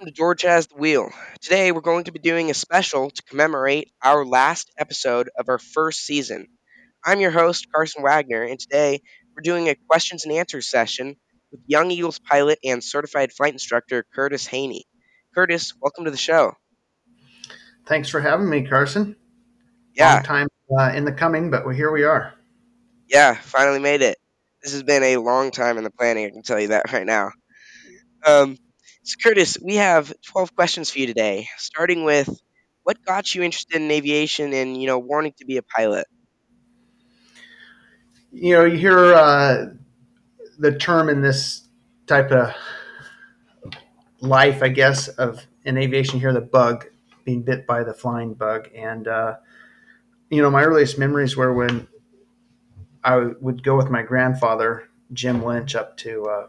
welcome to George Has the Wheel. Today we're going to be doing a special to commemorate our last episode of our first season. I'm your host, Carson Wagner, and today we're doing a questions and answers session with Young Eagles pilot and certified flight instructor Curtis Haney. Curtis, welcome to the show. Thanks for having me, Carson. Yeah. Long time uh, in the coming, but here we are. Yeah, finally made it. This has been a long time in the planning, I can tell you that right now. Um, so, Curtis, we have 12 questions for you today, starting with what got you interested in aviation and, you know, wanting to be a pilot? You know, you hear uh, the term in this type of life, I guess, of in aviation here, the bug, being bit by the flying bug. And, uh, you know, my earliest memories were when I would go with my grandfather, Jim Lynch, up to uh,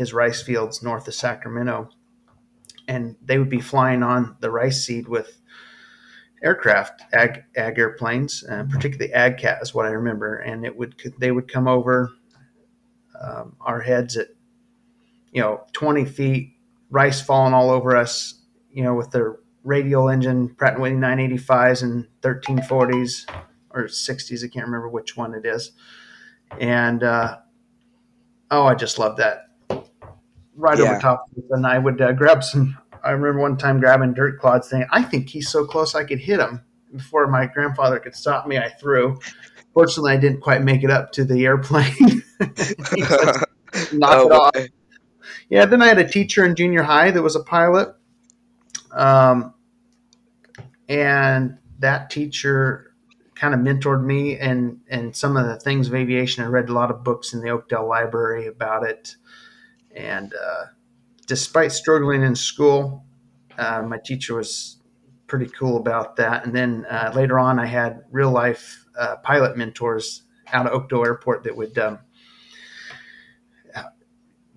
his rice fields north of Sacramento, and they would be flying on the rice seed with aircraft, ag, ag airplanes, particularly AgCat is what I remember. And it would they would come over um, our heads at you know 20 feet, rice falling all over us, you know, with their radial engine Pratt and Whitney 985s and 1340s or 60s. I can't remember which one it is. And uh, oh, I just love that right yeah. over top of and I would uh, grab some. I remember one time grabbing dirt clods, saying, "I think he's so close I could hit him." Before my grandfather could stop me, I threw. Fortunately, I didn't quite make it up to the airplane. knock oh, off. Yeah, then I had a teacher in junior high that was a pilot, um, and that teacher kind of mentored me and and some of the things of aviation. I read a lot of books in the Oakdale Library about it. And uh, despite struggling in school, uh, my teacher was pretty cool about that. And then uh, later on, I had real life uh, pilot mentors out of Oakdale Airport that would um,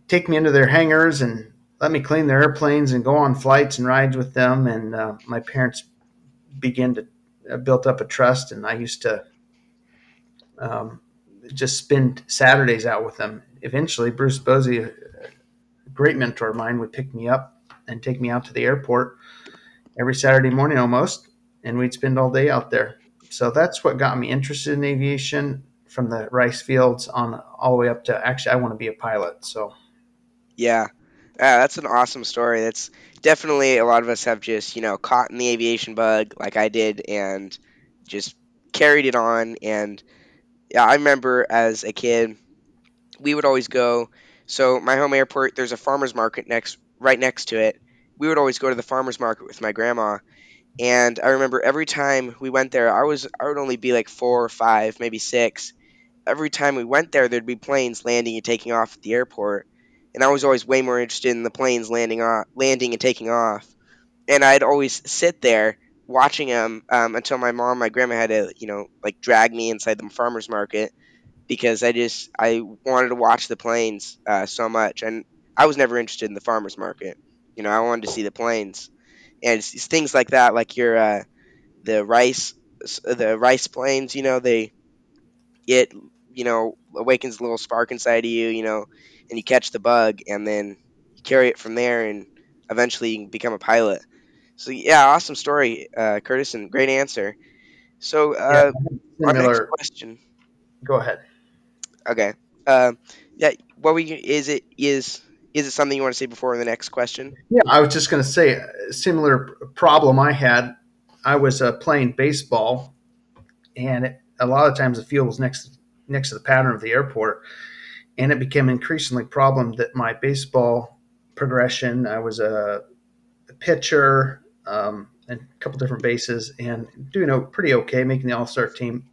take me into their hangars and let me clean their airplanes and go on flights and rides with them. And uh, my parents began to uh, build up a trust, and I used to um, just spend Saturdays out with them. Eventually, Bruce Bosey, great mentor of mine would pick me up and take me out to the airport every Saturday morning almost, and we'd spend all day out there. So that's what got me interested in aviation from the rice fields on all the way up to actually I want to be a pilot. So yeah. Yeah, that's an awesome story. That's definitely a lot of us have just, you know, caught in the aviation bug like I did and just carried it on and yeah, I remember as a kid we would always go so my home airport, there's a farmers market next, right next to it. We would always go to the farmers market with my grandma, and I remember every time we went there, I was I would only be like four or five, maybe six. Every time we went there, there'd be planes landing and taking off at the airport, and I was always way more interested in the planes landing off, landing and taking off. And I'd always sit there watching them um, until my mom, my grandma had to, you know, like drag me inside the farmers market because I just I wanted to watch the planes uh, so much, and I was never interested in the farmers market. You know, I wanted to see the planes, and it's, it's things like that, like your uh, the rice the rice planes. You know, they it you know awakens a little spark inside of you. You know, and you catch the bug, and then you carry it from there, and eventually you can become a pilot. So yeah, awesome story, uh, Curtis, and great answer. So uh, yeah, our next question. Go ahead. Okay. Uh, yeah. What we is it is is it something you want to say before the next question? Yeah, I was just going to say a similar problem I had. I was uh, playing baseball, and it, a lot of times the field was next next to the pattern of the airport, and it became increasingly problem that my baseball progression. I was a, a pitcher um, and a couple different bases, and doing pretty okay, making the All Star team.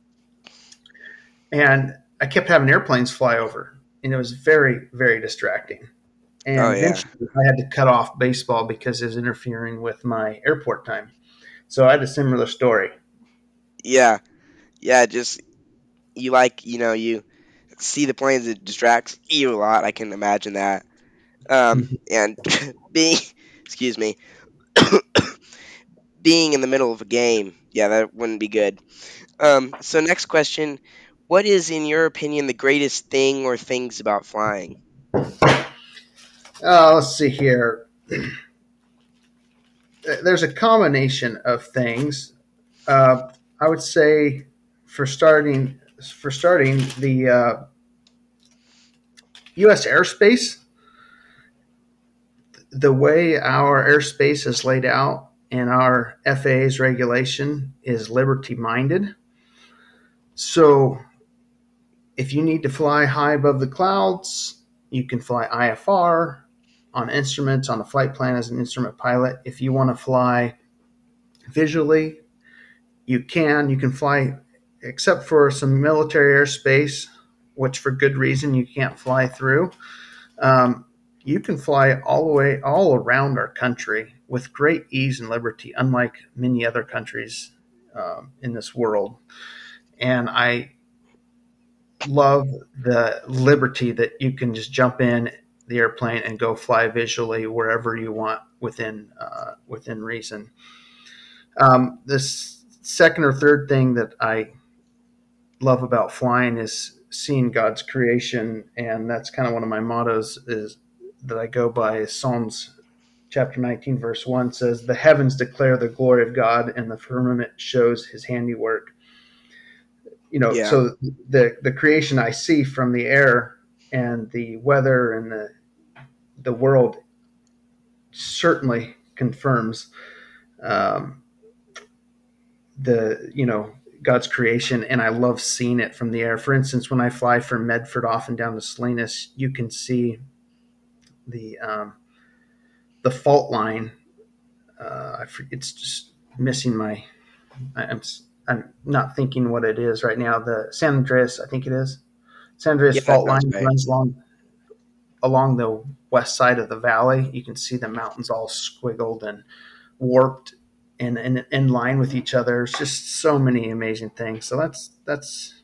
And I kept having airplanes fly over, and it was very, very distracting. And oh, yeah. eventually, I had to cut off baseball because it was interfering with my airport time. So I had a similar story. Yeah, yeah. Just you like you know you see the planes it distracts you a lot. I can imagine that. Um, and being excuse me being in the middle of a game, yeah, that wouldn't be good. Um, so next question what is, in your opinion, the greatest thing or things about flying? Uh, let's see here. there's a combination of things. Uh, I would say for starting, for starting the uh, U.S. airspace, the way our airspace is laid out and our FAA's regulation is liberty minded. So if you need to fly high above the clouds, you can fly IFR on instruments on a flight plan as an instrument pilot. If you want to fly visually, you can. You can fly, except for some military airspace, which for good reason you can't fly through. Um, you can fly all the way all around our country with great ease and liberty, unlike many other countries um, in this world. And I love the liberty that you can just jump in the airplane and go fly visually wherever you want within uh, within reason. Um, this second or third thing that I love about flying is seeing God's creation, and that's kind of one of my mottos is that I go by. Psalms chapter 19 verse 1 says, "The heavens declare the glory of God, and the firmament shows His handiwork." You know, yeah. so the the creation I see from the air and the weather and the the world certainly confirms um, the you know God's creation, and I love seeing it from the air. For instance, when I fly from Medford off and down to Salinas, you can see the um, the fault line. Uh, it's just missing my. I'm I'm not thinking what it is right now. The San Andreas, I think it is. San Andreas yeah, fault line right. runs along along the west side of the valley. You can see the mountains all squiggled and warped and, and in line with each other. It's just so many amazing things. So that's that's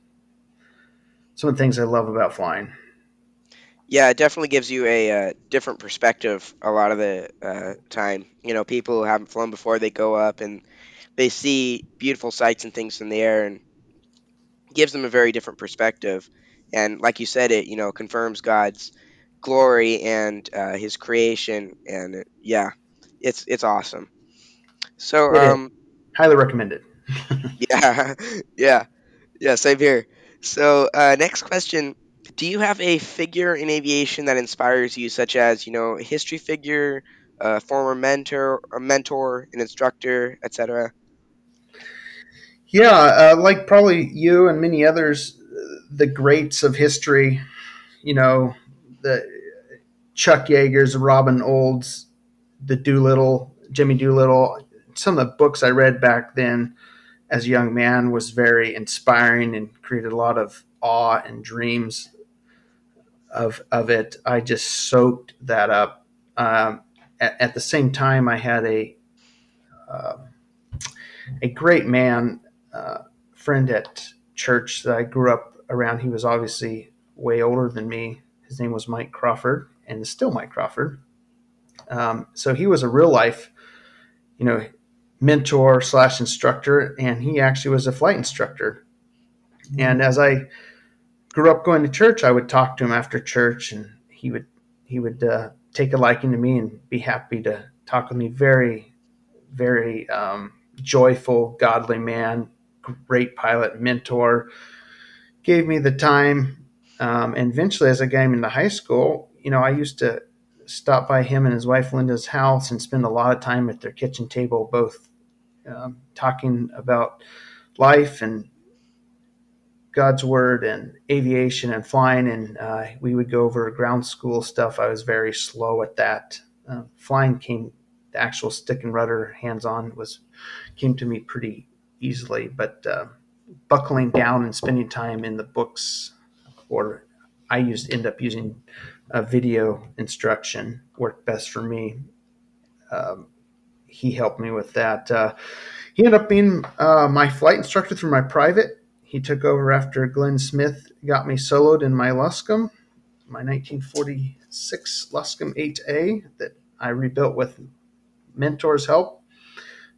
some of the things I love about flying. Yeah, it definitely gives you a uh, different perspective a lot of the uh, time. You know, people who haven't flown before, they go up and they see beautiful sights and things in the air, and gives them a very different perspective. And like you said, it you know confirms God's glory and uh, His creation, and it, yeah, it's it's awesome. So, it um, highly recommended. yeah, yeah, yeah. Same here. So, uh, next question: Do you have a figure in aviation that inspires you, such as you know, a history figure, a former mentor, a mentor, an instructor, etc.? Yeah, uh, like probably you and many others, the greats of history. You know, the Chuck Yeagers, Robin Olds, the Doolittle, Jimmy Doolittle some of the books I read back then as a young man was very inspiring and created a lot of awe and dreams of of it. I just soaked that up. Um, at, at, the same time, I had a uh, a great man uh, friend at church that I grew up around. He was obviously way older than me. His name was Mike Crawford, and is still Mike Crawford. Um, so he was a real life, you know, mentor slash instructor, and he actually was a flight instructor. And as I grew up going to church, I would talk to him after church, and he would he would uh, take a liking to me and be happy to talk with me. Very, very um, joyful, godly man, great pilot, mentor. Gave me the time, um, and eventually, as I got into high school, you know, I used to stop by him and his wife Linda's house and spend a lot of time at their kitchen table, both um, talking about life and God's word and aviation and flying. And uh, we would go over ground school stuff. I was very slow at that. Uh, flying came, the actual stick and rudder hands on was came to me pretty easily, but uh, buckling down and spending time in the books or I used end up using a video instruction worked best for me. Um, he helped me with that. Uh, he ended up being uh, my flight instructor through my private. He took over after Glenn Smith got me soloed in my Luscombe, my 1946 Luscombe 8A that I rebuilt with mentors' help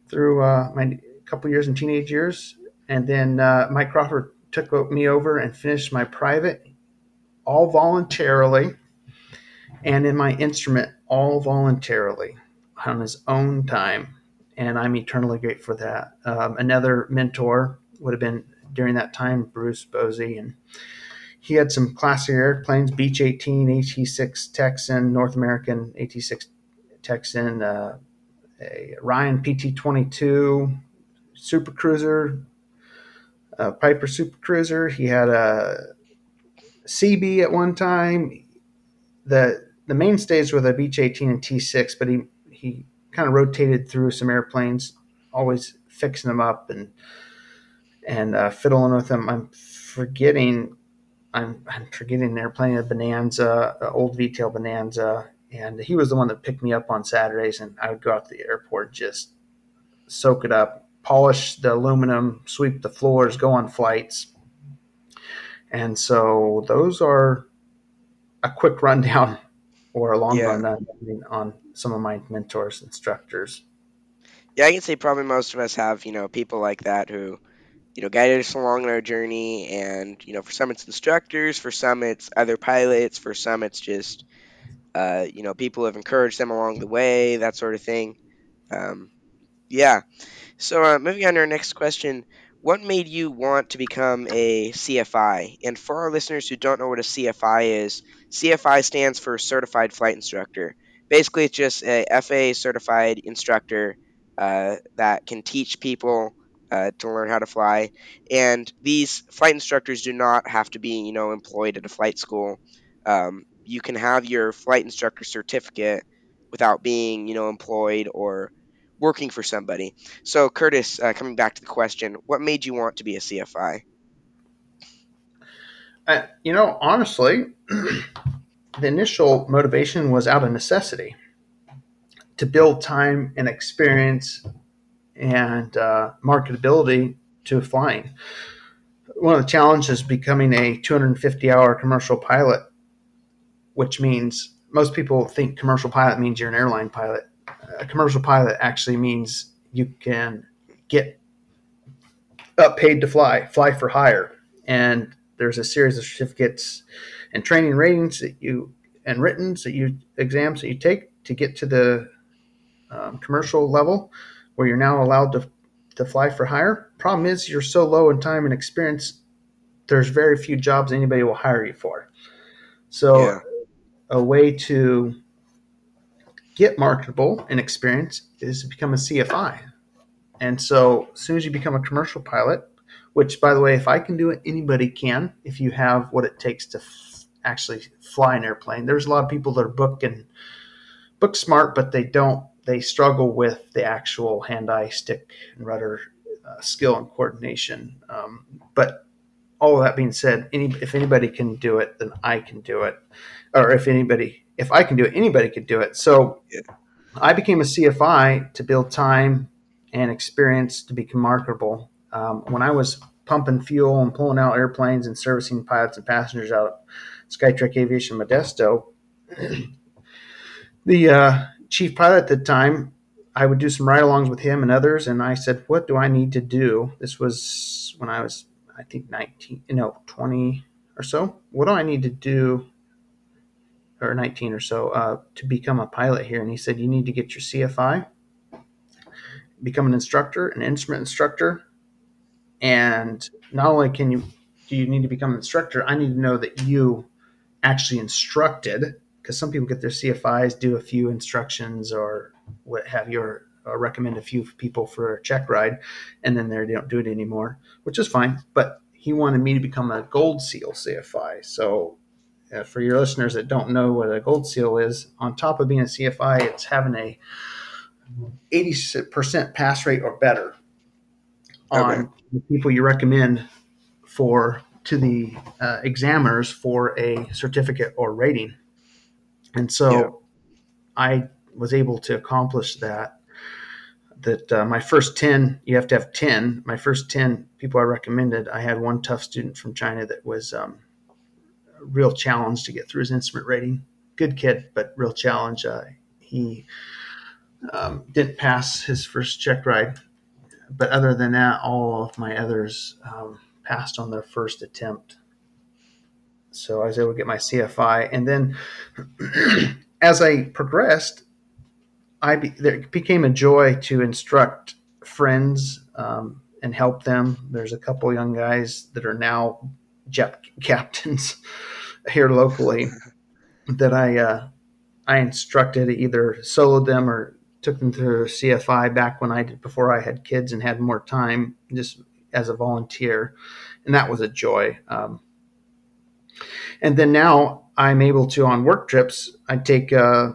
through uh, my couple years in teenage years. And then uh, Mike Crawford took me over and finished my private all voluntarily and in my instrument all voluntarily on his own time. and I'm eternally grateful for that. Um, another mentor would have been during that time Bruce Bosey, and he had some classic airplanes: Beech 18, AT6 Texan, North American AT6 Texan, uh, a Ryan PT22 Super Cruiser, a Piper Super Cruiser. He had a CB at one time. The the mainstays were the Beech 18 and T6, but he he kind of rotated through some airplanes, always fixing them up and and uh, fiddling with them. I'm forgetting, I'm, I'm forgetting an airplane, a Bonanza, an old V-tail Bonanza, and he was the one that picked me up on Saturdays, and I would go out to the airport, just soak it up, polish the aluminum, sweep the floors, go on flights, and so those are a quick rundown or a long yeah. rundown on some of my mentors, instructors. Yeah, I can say probably most of us have, you know, people like that who, you know, guided us along in our journey. And, you know, for some it's instructors, for some it's other pilots, for some it's just, uh, you know, people have encouraged them along the way, that sort of thing. Um, yeah. So uh, moving on to our next question. What made you want to become a CFI? And for our listeners who don't know what a CFI is, CFI stands for Certified Flight Instructor basically it's just a FAA certified instructor uh, that can teach people uh, to learn how to fly. And these flight instructors do not have to be, you know, employed at a flight school. Um, you can have your flight instructor certificate without being, you know, employed or working for somebody. So, Curtis, uh, coming back to the question, what made you want to be a CFI? Uh, you know, honestly, the initial motivation was out of necessity to build time and experience and uh, marketability to flying. One of the challenges becoming a 250 hour commercial pilot, which means most people think commercial pilot means you're an airline pilot. A commercial pilot actually means you can get up paid to fly, fly for hire. And there's a series of certificates and training ratings that you and written that you exams that you take to get to the um, commercial level where you're now allowed to to fly for hire. Problem is you're so low in time and experience. There's very few jobs anybody will hire you for. So yeah. a way to get marketable and experience is to become a CFI. And so as soon as you become a commercial pilot, which by the way, if I can do it, anybody can if you have what it takes to actually fly an airplane. There's a lot of people that are book and book smart, but they don't. They struggle with the actual hand-eye stick and rudder uh, skill and coordination. Um, but all that being said, any if anybody can do it, then I can do it. Or if anybody, if I can do it, anybody could do it. So yeah. I became a CFI to build time and experience to become marketable. Um, when I was pumping fuel and pulling out airplanes and servicing pilots and passengers out of Skytrek Aviation Modesto. the uh, chief pilot at the time, I would do some ride alongs with him and others, and I said, What do I need to do? This was when I was, I think, 19, you know, 20 or so. What do I need to do? Or 19 or so uh, to become a pilot here. And he said, You need to get your CFI, become an instructor, an instrument instructor. And not only can you do you need to become an instructor, I need to know that you actually instructed because some people get their CFIs, do a few instructions or what have you, or, or recommend a few people for a check ride, and then they don't do it anymore, which is fine. But he wanted me to become a gold seal CFI. So, uh, for your listeners that don't know what a gold seal is, on top of being a CFI, it's having a 80% pass rate or better on okay. the people you recommend for to the uh, examiners for a certificate or rating. And so yeah. I was able to accomplish that. That uh, my first 10, you have to have 10. My first 10 people I recommended, I had one tough student from China that was um, real challenge to get through his instrument rating. Good kid, but real challenge. Uh, he um, didn't pass his first check ride. But other than that, all of my others um, passed on their first attempt. So I was able to get my CFI. And then as I progressed, I be, became a joy to instruct friends um, and help them. There's a couple young guys that are now jet captains here locally that I uh, I instructed either soloed them or took them through CFI back when I did before I had kids and had more time, just as a volunteer, and that was a joy. Um, and then now I'm able to on work trips. I take uh,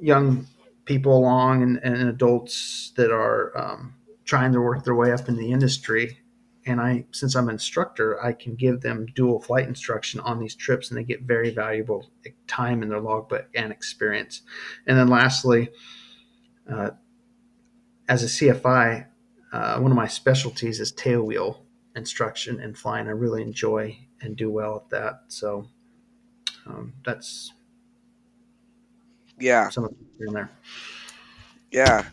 young people along and, and, adults that are um, trying to work their way up in the industry. And I, since I'm an instructor, I can give them dual flight instruction on these trips, and they get very valuable time in their logbook and experience. And then lastly, uh, as a CFI, uh, one of my specialties is tailwheel instruction and flying. I really enjoy and do well at that. So um, that's yeah, some of in there. Yeah,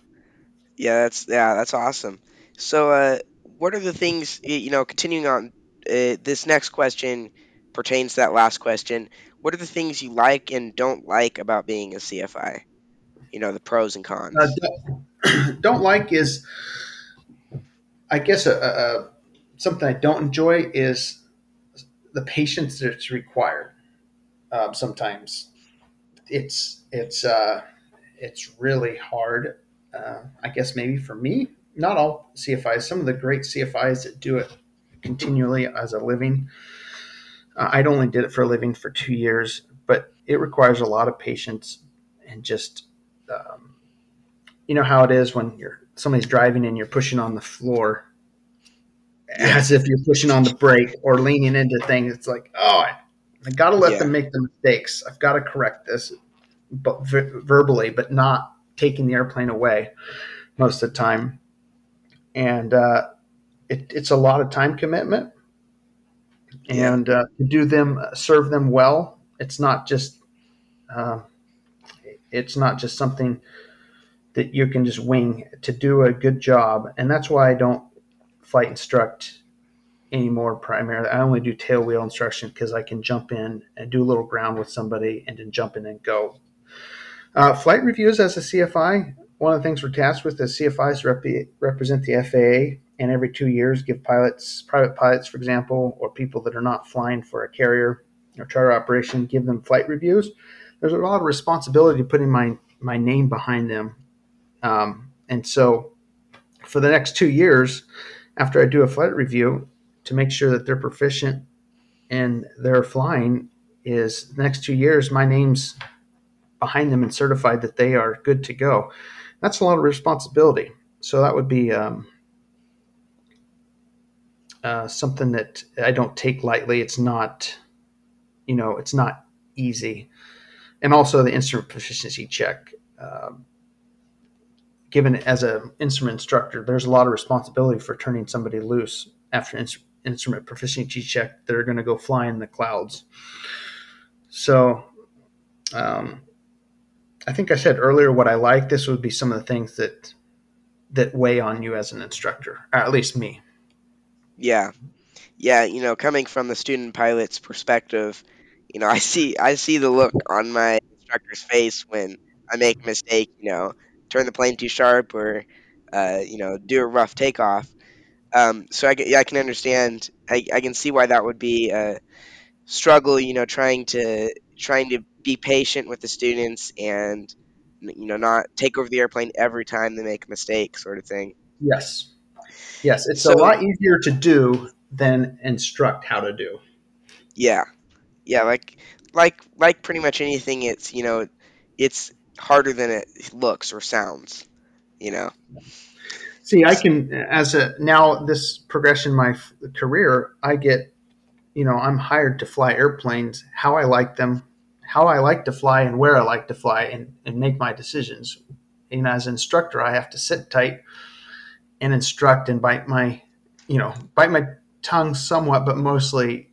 yeah, that's yeah, that's awesome. So, uh, what are the things you know? Continuing on, uh, this next question pertains to that last question. What are the things you like and don't like about being a CFI? You know, the pros and cons. Uh, don't, don't like is, I guess, a, a, something I don't enjoy is the patience that's required. Um, sometimes it's it's uh, it's really hard. Uh, I guess maybe for me, not all CFIs. Some of the great CFIs that do it continually as a living. Uh, I'd only did it for a living for two years, but it requires a lot of patience and just um, you know how it is when you're somebody's driving and you're pushing on the floor as if you're pushing on the brake or leaning into things. It's like, oh, I, I got to let yeah. them make the mistakes. I've got to correct this, but ver- verbally, but not taking the airplane away most of the time. And uh, it, it's a lot of time commitment. And uh, to do them, serve them well. It's not just, uh, it's not just something that you can just wing to do a good job. And that's why I don't flight instruct anymore primarily. I only do tail wheel instruction because I can jump in and do a little ground with somebody and then jump in and go. Uh, flight reviews as a CFI, one of the things we're tasked with as CFIs rep- represent the FAA and every two years give pilots, private pilots, for example, or people that are not flying for a carrier or charter operation, give them flight reviews. There's a lot of responsibility putting my, my name behind them. Um, and so for the next two years, after I do a flight review to make sure that they're proficient and they're flying is the next two years my name's behind them and certified that they are good to go. That's a lot of responsibility. So that would be um, uh, something that I don't take lightly. It's not, you know, it's not easy. And also the instrument proficiency check. Um, given as an instrument instructor, there's a lot of responsibility for turning somebody loose after instrument proficiency check. They're going to go fly in the clouds. So, um, I think I said earlier what I like. This would be some of the things that that weigh on you as an instructor, or at least me. Yeah, yeah. You know, coming from the student pilot's perspective, you know, I see I see the look on my instructor's face when I make a mistake. You know, turn the plane too sharp or uh, you know do a rough takeoff. Um, so I, yeah, I can understand. I, I can see why that would be a struggle. You know, trying to trying to be patient with the students and you know not take over the airplane every time they make a mistake, sort of thing. Yes, yes, it's so, a lot easier to do than instruct how to do. Yeah, yeah, like like like pretty much anything. It's you know, it's harder than it looks or sounds. You know. See, I can as a now this progression in my f- career, I get, you know, I'm hired to fly airplanes how I like them, how I like to fly, and where I like to fly, and and make my decisions. And as an instructor, I have to sit tight and instruct and bite my, you know, bite my tongue somewhat, but mostly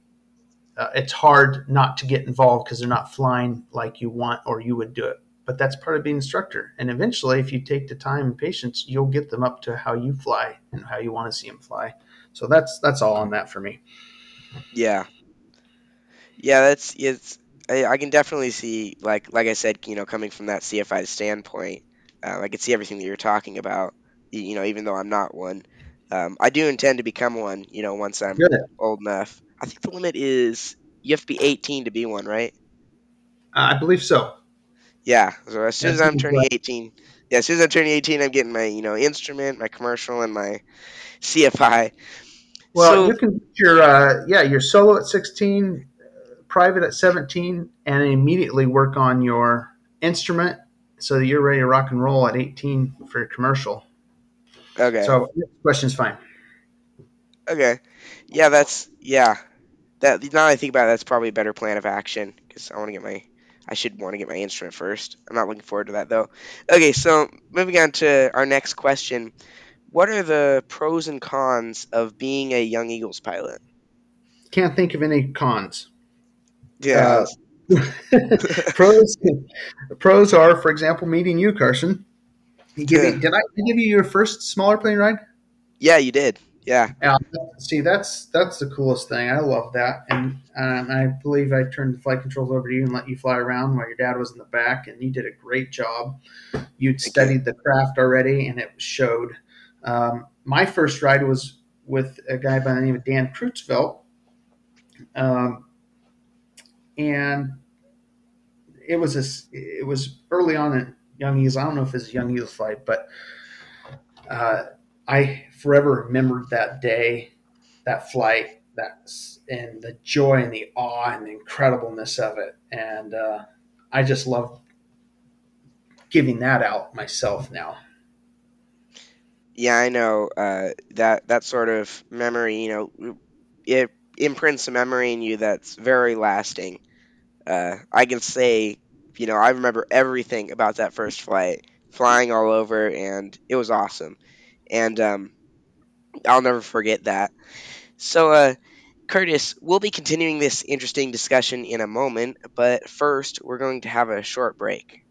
uh, it's hard not to get involved because they're not flying like you want or you would do it but that's part of being instructor. And eventually, if you take the time and patience, you'll get them up to how you fly and how you want to see them fly. So that's that's all on that for me. Yeah, yeah, that's it's. I, I can definitely see, like like I said, you know, coming from that CFI standpoint, Um, I can see everything that you're talking about. You know, even though I'm not one, um, I do intend to become one. You know, once I'm Good. old enough. I think the limit is you have to be 18 to be one, right? Uh, I believe so. Yeah. So as soon as I'm turning right. 18, yeah, as soon as I'm turning 18, I'm getting my you know instrument, my commercial, and my CFI. Well, so you can get your uh, yeah your solo at 16, uh, private at 17, and immediately work on your instrument so that you're ready to rock and roll at 18 for your commercial. okay, So question's fine. okay, yeah, that's yeah. That now that I think about it, that's probably a better plan of action because I want to get my I should want to get my instrument first. I'm not looking forward to that though. Okay, so moving on to our next question. What are the pros and cons of being a Young Eagles pilot? Can't think of any cons. Yeah. Uh, pros pros are, for example, meeting you, Carson. You give me, did I give you your first smaller plane ride? yeah, you did. Yeah. Yeah, see, that's that's the coolest thing. I love that, and um, I believe I turned the flight controls over to you and let you fly around while your dad was in the back, and you did a great job. You'd studied the craft already, and it showed. Um, my first ride was with a guy by the name of Dan Kreutzfeldt, um, and it was a s it was early on in Young Eagles. I don't know if it's Young Eagles flight, but uh, I forever remembered that day, that flight, that and the joy and the awe and the incredibleness of it. And uh, I just love giving that out myself now. Yeah, I know uh, that that sort of memory. You know, it imprints a memory in you that's very lasting. Uh, I can say, you know, I remember everything about that first flight, flying all over, and it was awesome. And um, I'll never forget that. So, uh, Curtis, we'll be continuing this interesting discussion in a moment, but first, we're going to have a short break.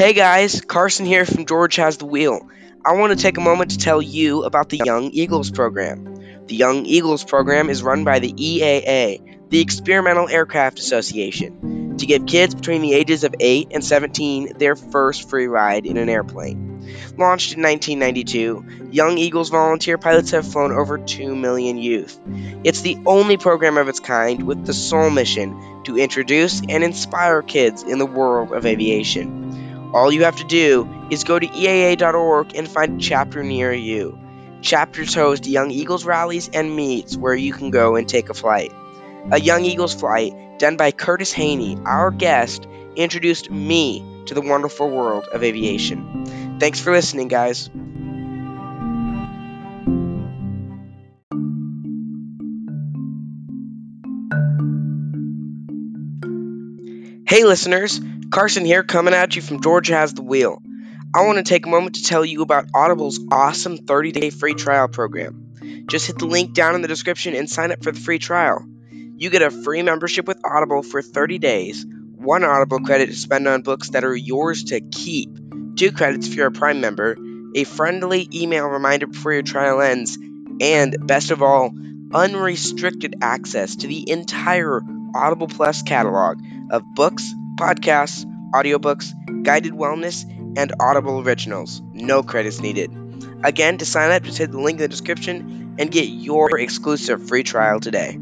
Hey guys, Carson here from George Has the Wheel. I want to take a moment to tell you about the Young Eagles program. The Young Eagles program is run by the EAA, the Experimental Aircraft Association, to give kids between the ages of 8 and 17 their first free ride in an airplane. Launched in 1992, Young Eagles volunteer pilots have flown over 2 million youth. It's the only program of its kind with the sole mission to introduce and inspire kids in the world of aviation. All you have to do is go to EAA.org and find a chapter near you. Chapters host Young Eagles rallies and meets where you can go and take a flight. A Young Eagles flight done by Curtis Haney, our guest, introduced me to the wonderful world of aviation. Thanks for listening, guys. Hey, listeners, Carson here coming at you from Georgia Has the Wheel. I want to take a moment to tell you about Audible's awesome 30 day free trial program. Just hit the link down in the description and sign up for the free trial. You get a free membership with Audible for 30 days, one Audible credit to spend on books that are yours to keep, two credits if you're a Prime member, a friendly email reminder before your trial ends, and best of all, unrestricted access to the entire Audible Plus catalog of books, podcasts, audiobooks, guided wellness, and Audible originals. No credits needed. Again, to sign up, just hit the link in the description and get your exclusive free trial today.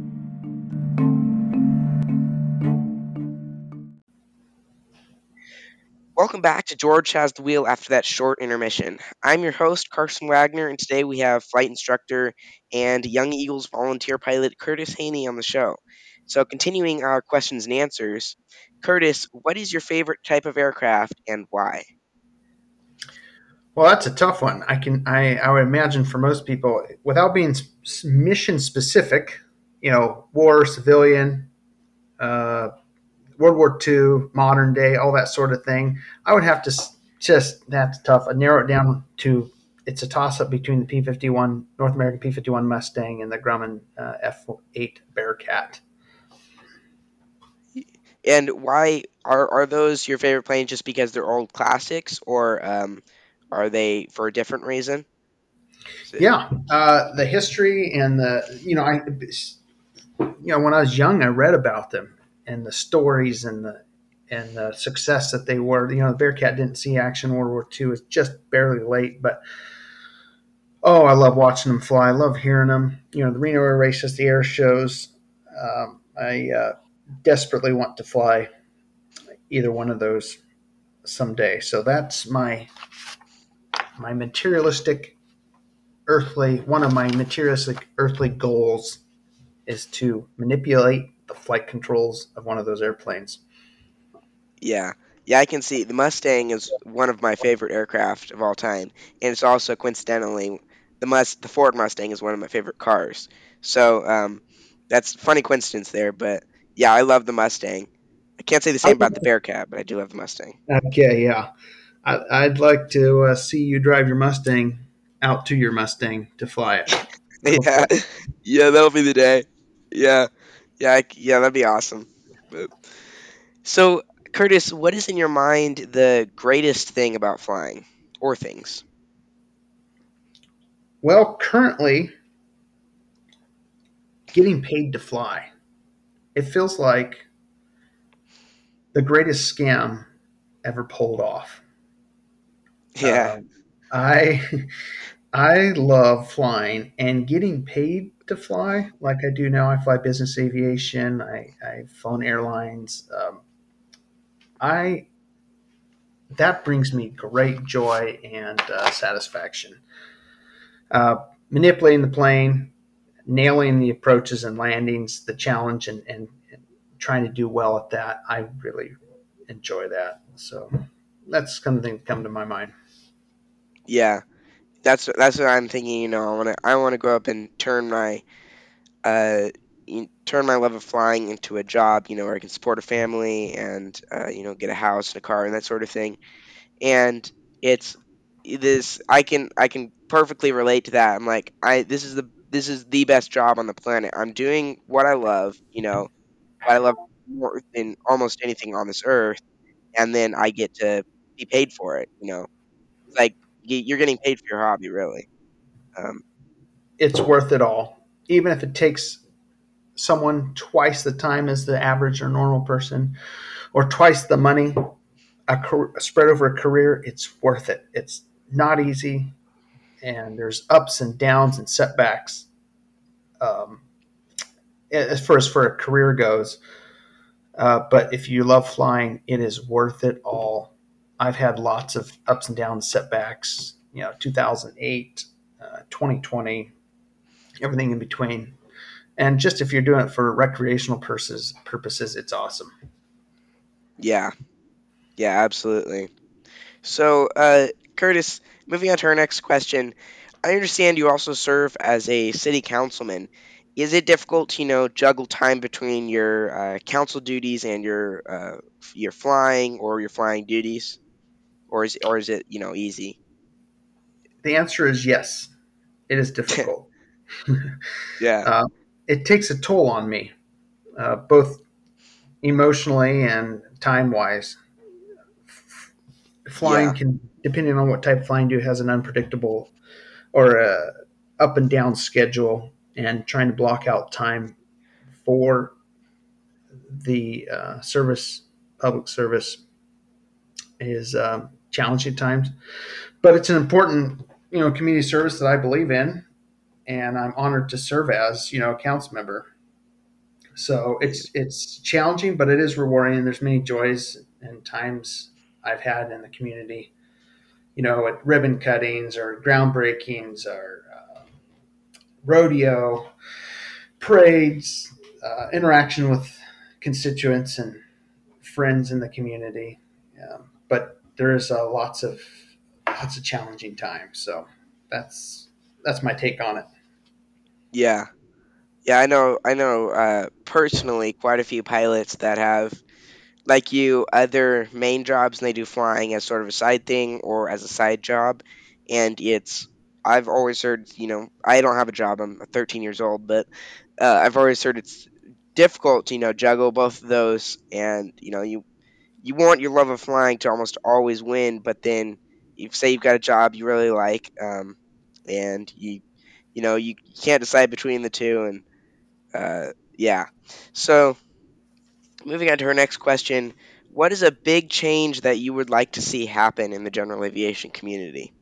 Welcome back to George Has the Wheel after that short intermission. I'm your host, Carson Wagner, and today we have flight instructor and Young Eagles volunteer pilot Curtis Haney on the show. So, continuing our questions and answers, Curtis, what is your favorite type of aircraft and why? Well, that's a tough one. I can I, I would imagine for most people, without being mission specific, you know, war, civilian, uh, World War II, modern day, all that sort of thing. I would have to just that's tough. I narrow it down to it's a toss up between the P fifty one North American P fifty one Mustang and the Grumman uh, F eight Bearcat. And why are are those your favorite planes just because they're old classics, or um, are they for a different reason? It- Yeah, uh, the history and the you know I you know when I was young I read about them and the stories and the and the success that they were. You know, the Bearcat didn't see action World War II. It's just barely late, but oh, I love watching them fly. I love hearing them. You know, the Reno Air Races, the air shows. Um, I uh, desperately want to fly either one of those someday. So that's my my materialistic earthly one of my materialistic earthly goals is to manipulate the flight controls of one of those airplanes. Yeah. Yeah, I can see the Mustang is one of my favorite aircraft of all time, and it's also coincidentally the Must the Ford Mustang is one of my favorite cars. So um, that's funny coincidence there, but yeah, I love the Mustang. I can't say the same about the Bearcat, but I do love the Mustang. Okay, yeah, I, would like to uh, see you drive your Mustang out to your Mustang to fly it. yeah, yeah, that'll be the day. Yeah, yeah, I, yeah, that'd be awesome. But, so, Curtis, what is in your mind the greatest thing about flying, or things? Well, currently, getting paid to fly. It feels like the greatest scam ever pulled off. Yeah. Uh, I I love flying and getting paid to fly like I do now. I fly business aviation. I, I've flown airlines. Um, I that brings me great joy and uh, satisfaction. Uh, manipulating the plane, nailing the approaches and landings, the challenge, and, and, trying to do well at that. I really enjoy that. So that's kind of thing that come to my mind. Yeah, that's that's what I'm thinking. You know, I want to I want to grow up and turn my uh turn my love of flying into a job. You know, where I can support a family and uh, you know get a house and a car and that sort of thing. And it's this I can I can perfectly relate to that. I'm like I this is the this is the best job on the planet. I'm doing what I love. You know, what I love more than almost anything on this earth, and then I get to be paid for it. You know, like you're getting paid for your hobby, really. Um, it's worth it all, even if it takes someone twice the time as the average or normal person, or twice the money. A, a spread over a career, it's worth it. It's not easy, and there's ups and downs and setbacks. Um, as far as for a career goes, uh, but if you love flying, it is worth it all. I've had lots of ups and downs, setbacks, you know, 2008, uh, 2020, everything in between. And just if you're doing it for recreational purposes, purposes, it's awesome. Yeah. Yeah, absolutely. So, uh, Curtis, moving on to our next question. I understand you also serve as a city councilman. Is it difficult to, you know, juggle time between your uh, council duties and your uh, your flying or your flying duties? or is or is it you know easy? The answer is yes. It is difficult. yeah, uh, it takes a toll on me, uh, both emotionally and time wise. Flying yeah. can, depending on what type of flying you do, has an unpredictable or a up and down schedule, and trying to block out time for the uh, service, public service, is um, challenging times, but it's an important you know community service that I believe in, and I'm honored to serve as you know a council member. So it's it's challenging, but it is rewarding. And there's many joys and times I've had in the community. You know, at ribbon cuttings or groundbreakings or uh, rodeo, parades, uh, interaction with constituents and friends in the community. Yeah. But there is uh, lots of lots of challenging times. So that's that's my take on it. Yeah, yeah, I know. I know uh, personally quite a few pilots that have, like you, other main jobs and they do flying as sort of a side thing or as a side job, and it's. I've always heard, you know, I don't have a job. I'm 13 years old, but uh, I've always heard it's difficult to, you know, juggle both of those, and you know, you you want your love of flying to almost always win, but then you say you've got a job you really like, um, and you you know you, can't decide between the two, and uh, yeah, so moving on to her next question. What is a big change that you would like to see happen in the general aviation community?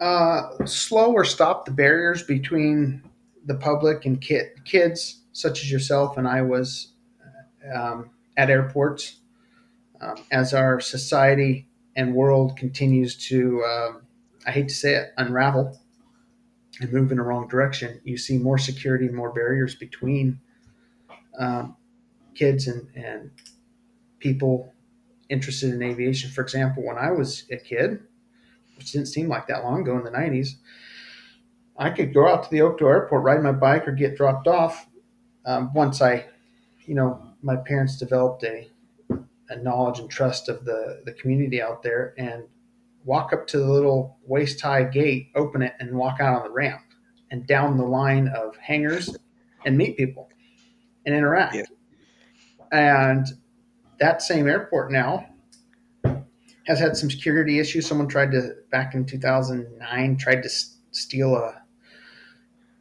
Uh, slow or stop the barriers between the public and kid, kids, such as yourself and I was um, at airports. Um, as our society and world continues to, um, I hate to say it, unravel and move in the wrong direction, you see more security more barriers between um, kids and, and people interested in aviation. For example, when I was a kid, which didn't seem like that long ago in the 90s, I could go out to the Oakdale airport, ride my bike, or get dropped off. Um, once I, you know, my parents developed a, a knowledge and trust of the, the community out there and walk up to the little waist high gate, open it, and walk out on the ramp and down the line of hangars and meet people and interact. Yeah. And that same airport now has had some security issues. Someone tried to back in 2009 tried to s- steal a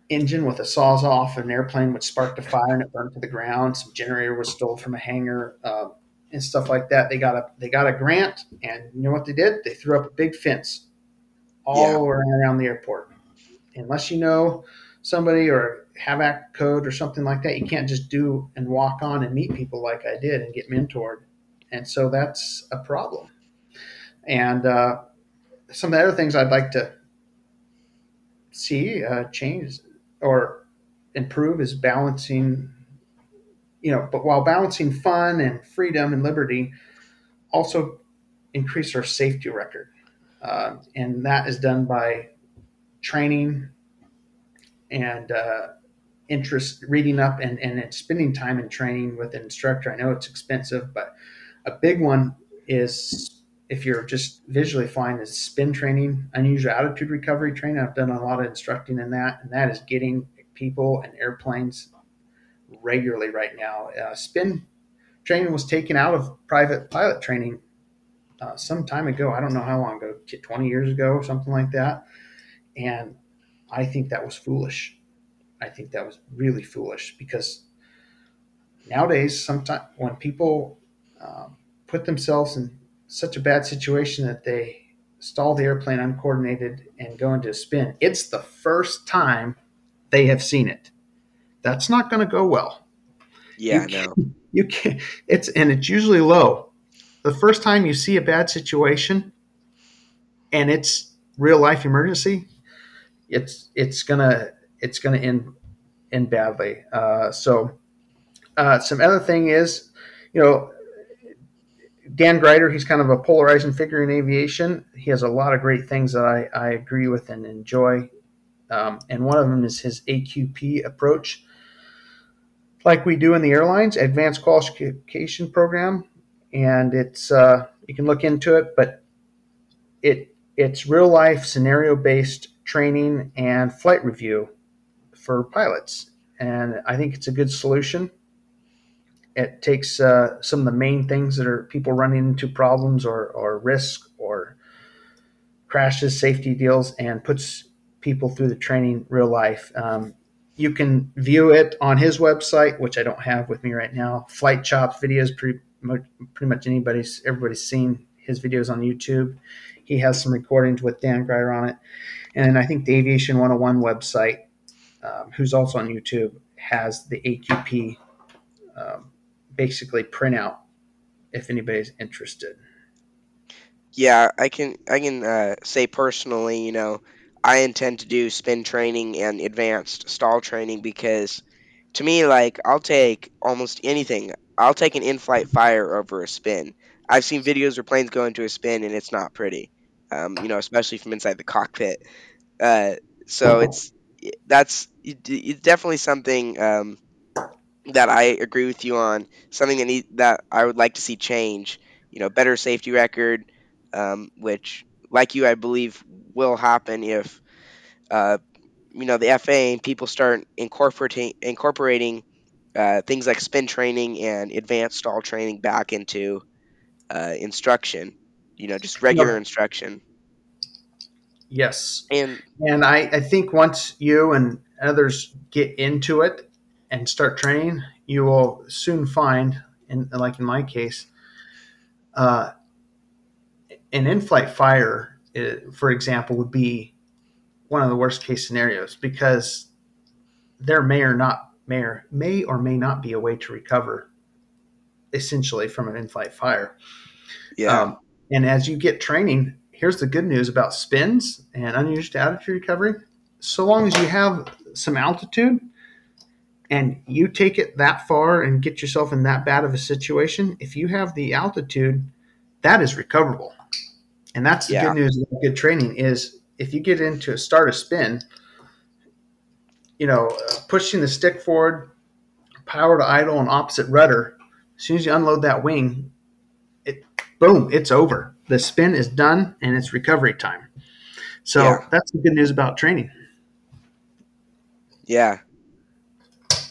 engine with a sawzall an airplane, which sparked a fire and it burned to the ground. Some generator was stolen from a hangar uh, and stuff like that. They got a they got a grant, and you know what they did? They threw up a big fence all Yeah. around the airport. Unless you know somebody or have act code or something like that, you can't just do and walk on and meet people like I did and get mentored. And so that's a problem. And uh, some of the other things I'd like to see uh, change or improve is balancing, you know, but while balancing fun and freedom and liberty, also increase our safety record. Uh, and that is done by training and uh, interest, reading up and, and spending time in training with an instructor. I know it's expensive, but a big one is if you're just visually flying is spin training, unusual attitude recovery training. I've done a lot of instructing in that, and that is getting people and airplanes regularly right now. Uh, spin training was taken out of private pilot training uh, some time ago. I don't know how long ago, 20 years ago, something like that. And I think that was foolish. I think that was really foolish because nowadays, sometimes when people um, put themselves in such a bad situation that they stall the airplane uncoordinated and go into a spin, it's the first time they have seen it. That's not going to go well. Yeah, You no. You can it's and it's usually low. The first time you see a bad situation and it's real life emergency, it's it's gonna it's gonna end end badly. Uh, so uh, some other thing is, you know, Dan Gryder, he's kind of a polarizing figure in aviation. He has a lot of great things that I, I agree with and enjoy. Um, and one of them is his AQP approach, like we do in the airlines, Advanced Qualification Program. And it's uh, you can look into it, but it it's real life scenario based training and flight review for pilots. And I think it's a good solution it takes uh, some of the main things that are people running into problems or, or risk or crashes, safety deals, and puts people through the training real life. Um, you can view it on his website, which I don't have with me right now. Flight Chops videos, pretty much, pretty much anybody's everybody's seen his videos on YouTube. He has some recordings with Dan Gryder on it, and I think the Aviation 101 website, um, who's also on YouTube, has the AQP um, basically printout if anybody's interested. Yeah, I can I can uh, say personally, you know, I intend to do spin training and advanced stall training because to me, like, I'll take almost anything. I'll take an in-flight fire over a spin. I've seen videos where planes go into a spin and it's not pretty, um, you know, especially from inside the cockpit. Uh, so it's that's it's definitely something um, that I agree with you on. Something that need, that I would like to see change. You know, better safety record, um, which, like you, I believe will happen if uh, you know the FAA and people start incorporating incorporating uh, things like spin training and advanced stall training back into uh, instruction. You know, just regular instruction. Yes. And And I, I think once you and others get into it and start training, you will soon find, in, like in my case, uh, an in-flight fire, uh, for example, would be one of the worst case scenarios because there may or not may or, may or may not be a way to recover essentially from an in-flight fire. Yeah. Um, and as you get training, here's the good news about spins and unusual attitude recovery. So long as you have some altitude and you take it that far and get yourself in that bad of a situation, if you have the altitude, that is recoverable. And that's the Yeah. good news about good training is if you get into a start a spin, you know, pushing the stick forward, power to idle and opposite rudder, as soon as you unload that wing, it boom, it's over. The spin is done and it's recovery time. So Yeah. that's the good news about training. Yeah.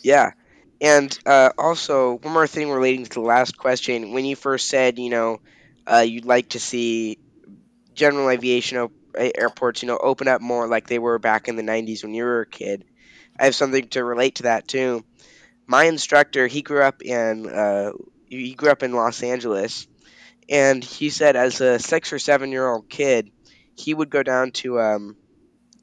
Yeah. And uh, also, one more thing relating to the last question. When you first said, you know, uh, you'd like to see general aviation op- airports, you know, open up more like they were back in the 90s when you were a kid, I have something to relate to that too. My instructor, he grew up in uh, he grew up in Los Angeles, and he said as a six or seven year old kid, he would go down to um,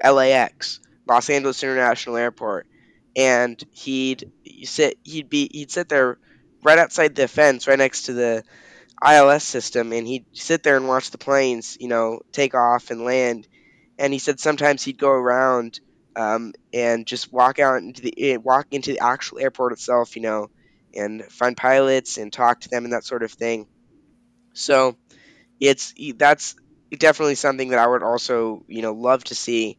LAX, Los Angeles International Airport, and he'd sit he'd be he'd sit there right outside the fence, right next to the ILS system, and he'd sit there and watch the planes, you know, take off and land. And he said sometimes he'd go around um, and just walk out into the eh, walk into the actual airport itself, you know, and find pilots and talk to them and that sort of thing. So it's that's definitely something that I would also you know love to see.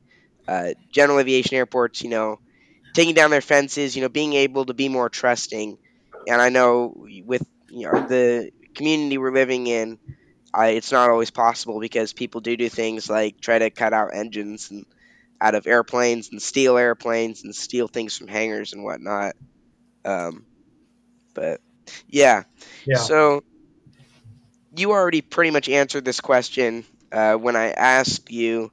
Uh, general aviation airports, you know, taking down their fences, you know, being able to be more trusting. And I know with you know the community we're living in, I, it's not always possible because people do do things like try to cut out engines and out of airplanes and steal airplanes and steal things from hangars and whatnot. Um, but yeah, Yeah. so you already pretty much answered this question uh, when I asked you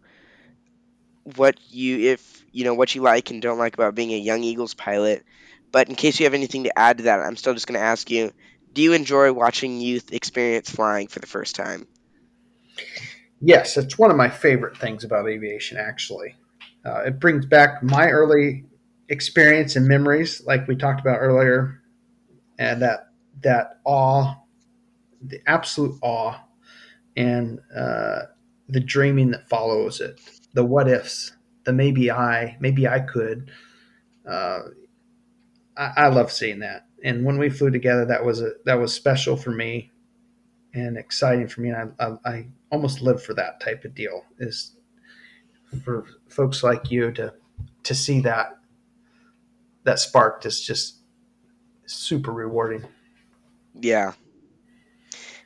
what you if you know what you like and don't like about being a young Eagles pilot. But in case you have anything to add to that, I'm still just going to ask you: Do you enjoy watching youth experience flying for the first time? Yes, it's one of my favorite things about aviation, actually. Uh, it brings back my early experience and memories, like we talked about earlier, and that that awe, the absolute awe, and uh, the dreaming that follows it, the what ifs, the maybe I, maybe I could. Uh, I, I love seeing that, and when we flew together, that was a that was special for me and exciting for me. And I, I, I almost live for that type of deal. Is for folks like you to to see that that sparked is just super rewarding. Yeah.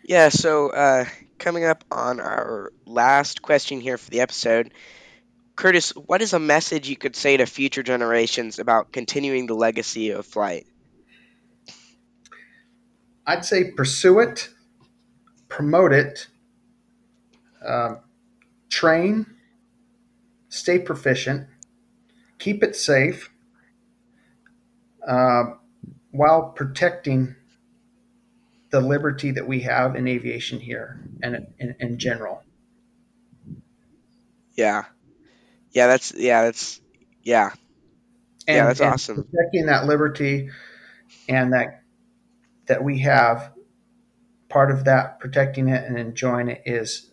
Yeah, so uh, coming up on our last question here for the episode, Curtis, what is a message you could say to future generations about continuing the legacy of flight? I'd say pursue it, promote it, um, train, stay proficient, keep it safe, uh, while protecting the liberty that we have in aviation here and in, in general. Yeah. Yeah, that's yeah, that's yeah. And, Yeah, that's and awesome. Protecting that liberty and that that we have, part of that protecting it and enjoying it is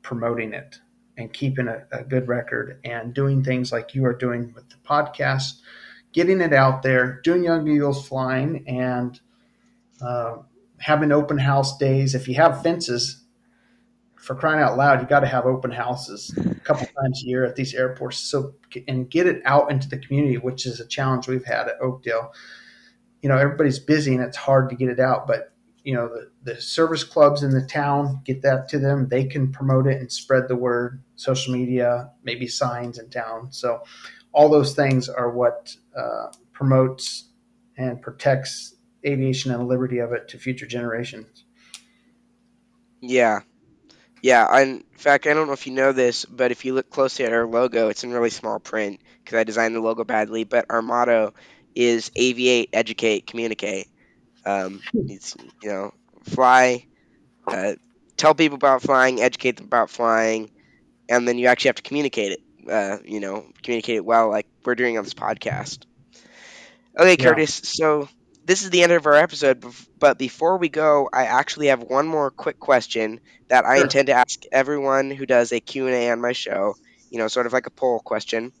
promoting it and keeping a, a good record and doing things like you are doing with the podcast, getting it out there, doing Young Eagles flying, and uh, having open house days. If you have fences, for crying out loud, you got to have open houses a couple times a year at these airports. So and get it out into the community, which is a challenge we've had at Oakdale. You know, everybody's busy and it's hard to get it out, but you know the, the service clubs in the town get that to them they can promote it and spread the word social media maybe signs in town so all those things are what uh, promotes and protects aviation and the liberty of it to future generations Yeah. Yeah, I, in fact, I don't know if you know this, but if you look closely at our logo, it's in really small print because I designed the logo badly. But our motto is aviate, educate, communicate. Um, it's you know fly, uh, tell people about flying, educate them about flying, and then you actually have to communicate it. Uh, you know, communicate it well, like we're doing on this podcast. Okay, Yeah. Curtis. So this is the end of our episode, but before we go, I actually have one more quick question that I Sure. intend to ask everyone who does a Q&A on my show, you know, sort of like a poll question.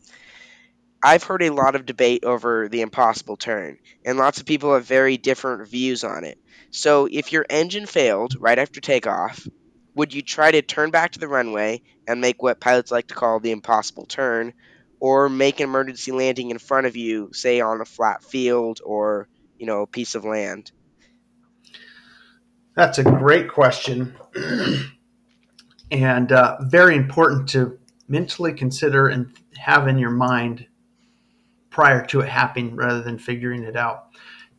I've heard a lot of debate over the impossible turn, and lots of people have very different views on it. So, if your engine failed right after takeoff, would you try to turn back to the runway and make what pilots like to call the impossible turn, or make an emergency landing in front of you, say on a flat field or you know a piece of land? That's a great question, and uh, very important to mentally consider and have in your mind prior to it happening, rather than figuring it out.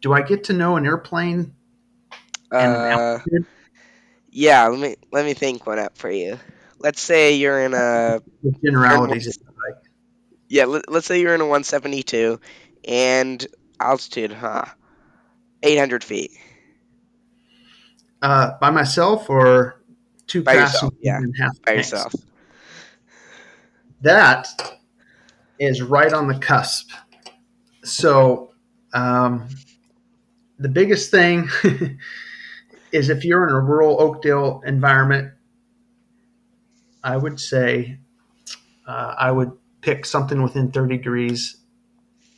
Do I get to know an airplane Uh, yeah, let me let me think one up for you. Let's say you're in a with generalities? yeah, let, let's say you're in a 172 and altitude, huh? 800 feet. Uh, by myself or two By yourself, yeah. and half by tanks? yourself. That is right on the cusp. So, um, the biggest thing is if you're in a rural Oakdale environment, I would say uh, I would pick something within 30 degrees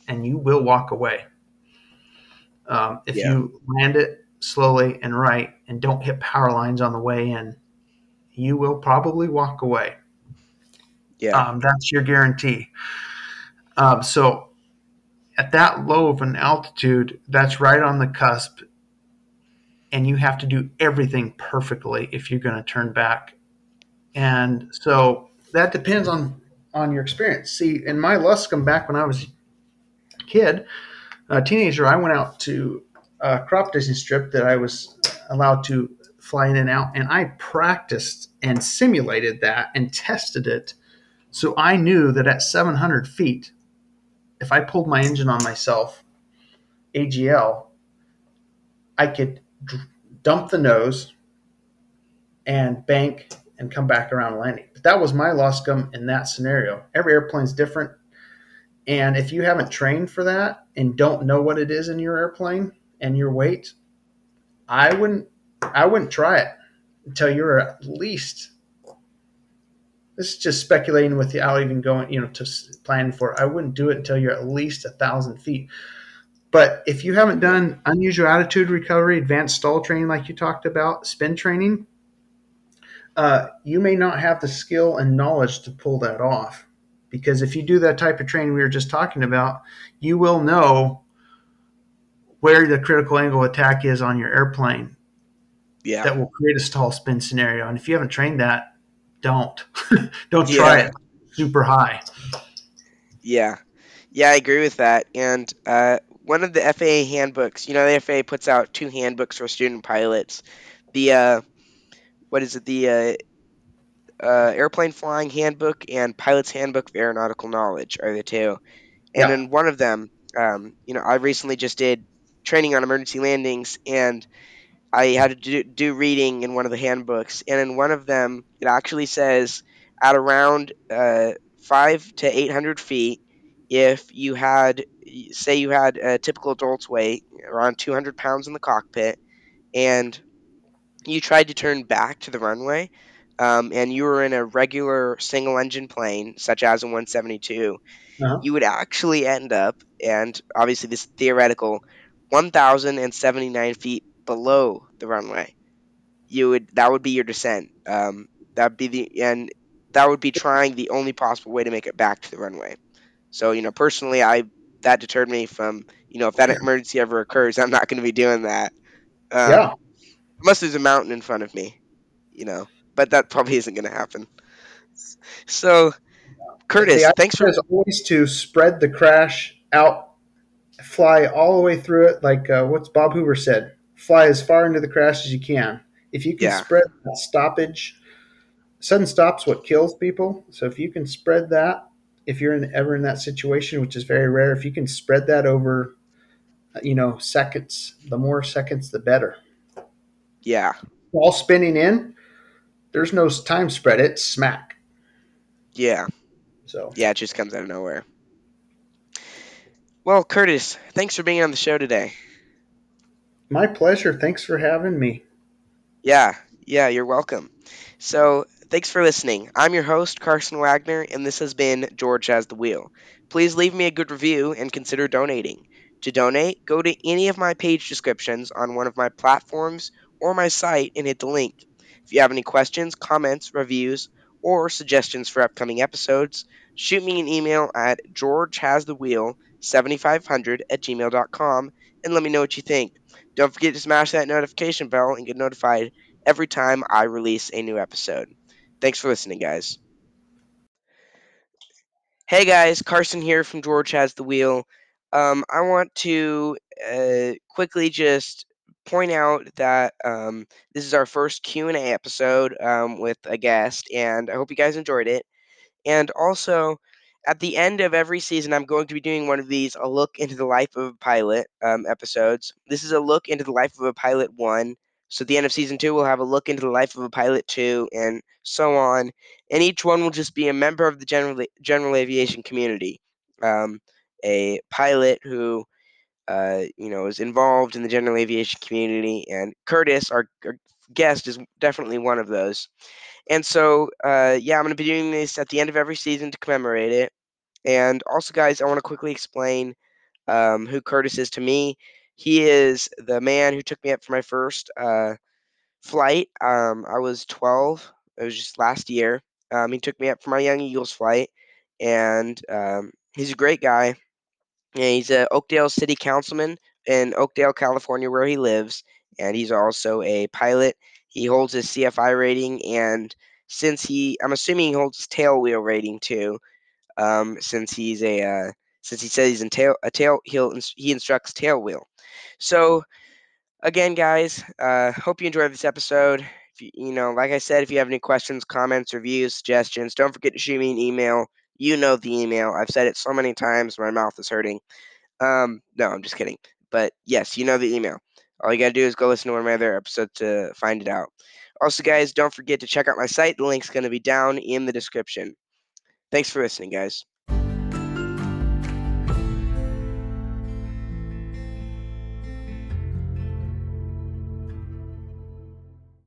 and you will walk away. Um, if Yeah. you land it slowly and right and don't hit power lines on the way in, you will probably walk away. Yeah. Um, that's your guarantee. Um, so at that low of an altitude, that's right on the cusp, and you have to do everything perfectly if you're going to turn back. And so that depends on on your experience. See, in my Luscombe back when I was a kid, a teenager, I went out to a crop dusting strip that I was allowed to fly in and out, and I practiced and simulated that and tested it so I knew that at 700 feet, if I pulled my engine on myself, AGL, I could d- dump the nose and bank and come back around landing. But that was my Luscombe in that scenario. Every airplane's different. And if you haven't trained for that and don't know what it is in your airplane and your weight, I wouldn't I wouldn't try it until you're at least this is just speculating without even going, you know, to plan for. I wouldn't do it until you're at least a thousand feet. But if you haven't done unusual attitude recovery, advanced stall training, like you talked about, spin training, uh, you may not have the skill and knowledge to pull that off. Because if you do that type of training we were just talking about, you will know where the critical angle attack is on your airplane yeah. that will create a stall spin scenario. And if you haven't trained that, don't don't try Yeah. it super high. Yeah, yeah, I agree with that. And uh, one of the FAA handbooks, you know, the FAA puts out two handbooks for student pilots. The uh, what is it? The uh, uh, airplane flying handbook and pilot's handbook of aeronautical knowledge are the two. And Yeah. in one of them, um, you know, I recently just did training on emergency landings, and I had to do, do reading in one of the handbooks, and in one of them, it actually says at around uh, five to eight hundred feet, if you had, say, you had a typical adult's weight around two hundred pounds in the cockpit, and you tried to turn back to the runway, um, and you were in a regular single-engine plane, such as a 172, Uh-huh. you would actually end up, and obviously this is theoretical, 1,079 feet below the runway. You would that would be your descent. Um, that'd be the and that would be trying the only possible way to make it back to the runway. So you know, personally, I that deterred me from you know if that emergency ever occurs, I'm not going to be doing that. Um, yeah, Unless there's a mountain in front of me, you know, but that probably isn't going to happen. So, Curtis, The thanks for is always to spread the crash out, fly all the way through it. Like uh, what's Bob Hoover said: fly as far into the crash as you can. If you can Yeah. spread that stoppage, sudden stops what kills people. So if you can spread that, if you're in, ever in that situation, which is very rare, if you can spread that over you know, seconds. The more seconds, the better. Yeah. Ball spinning in, there's no time spread. It's smack. Yeah. So Yeah, it just comes out of nowhere. Well, Curtis, thanks for being on the show today. my pleasure. Thanks for having me. Yeah, yeah, you're welcome. So, thanks for listening. I'm your host, Carson Wagner, and this has been George Has the Wheel. Please leave me a good review and consider donating. To donate, go to any of my page descriptions on one of my platforms or my site and hit the link. If you have any questions, comments, reviews, or suggestions for upcoming episodes, shoot me an email at georgehasthewheel7500 at gmail.com and let me know what you think. Don't forget to smash that notification bell and get notified every time I release a new episode. Thanks for listening, guys. Hey guys, Carson here from George Has the Wheel. Um, I want to uh, quickly just point out that um, this is our first Q and A episode um, with a guest, and I hope you guys enjoyed it. And also, at the end of every season, I'm going to be doing one of these a look into the life of a pilot um, episodes. This is a look into the life of a pilot one. So at the end of season two, we'll have a look into the life of a pilot two, and so on. And each one will just be a member of the general general aviation community, um, a pilot who, uh, you know, is involved in the general aviation community. And Curtis, our, our guest, is definitely one of those. And so, uh, yeah, I'm going to be doing this at the end of every season to commemorate it. And also, guys, I want to quickly explain um, who Curtis is to me. He is the man who took me up for my first uh, flight. Um, I was 12. It was just last year. Um, he took me up for my Young Eagles flight, and um, he's a great guy. Yeah, he's a Oakdale City Councilman in Oakdale, California, where he lives, and he's also a pilot. He holds his CFI rating, and since he, I'm assuming he holds his tail wheel rating too, um, since he's a, uh, since he says he's in tail, a tail, he'll he instructs tail wheel. So, again, guys, uh, hope you enjoyed this episode. If you, you know, like I said, if you have any questions, comments, reviews, suggestions, don't forget to shoot me an email. You know the email. I've said it so many times, my mouth is hurting. Um, no, I'm just kidding. But yes, you know the email. All you gotta do is go listen to one of my other episodes to find it out. Also, guys, don't forget to check out my site. The link's gonna be down in the description. Thanks for listening, guys.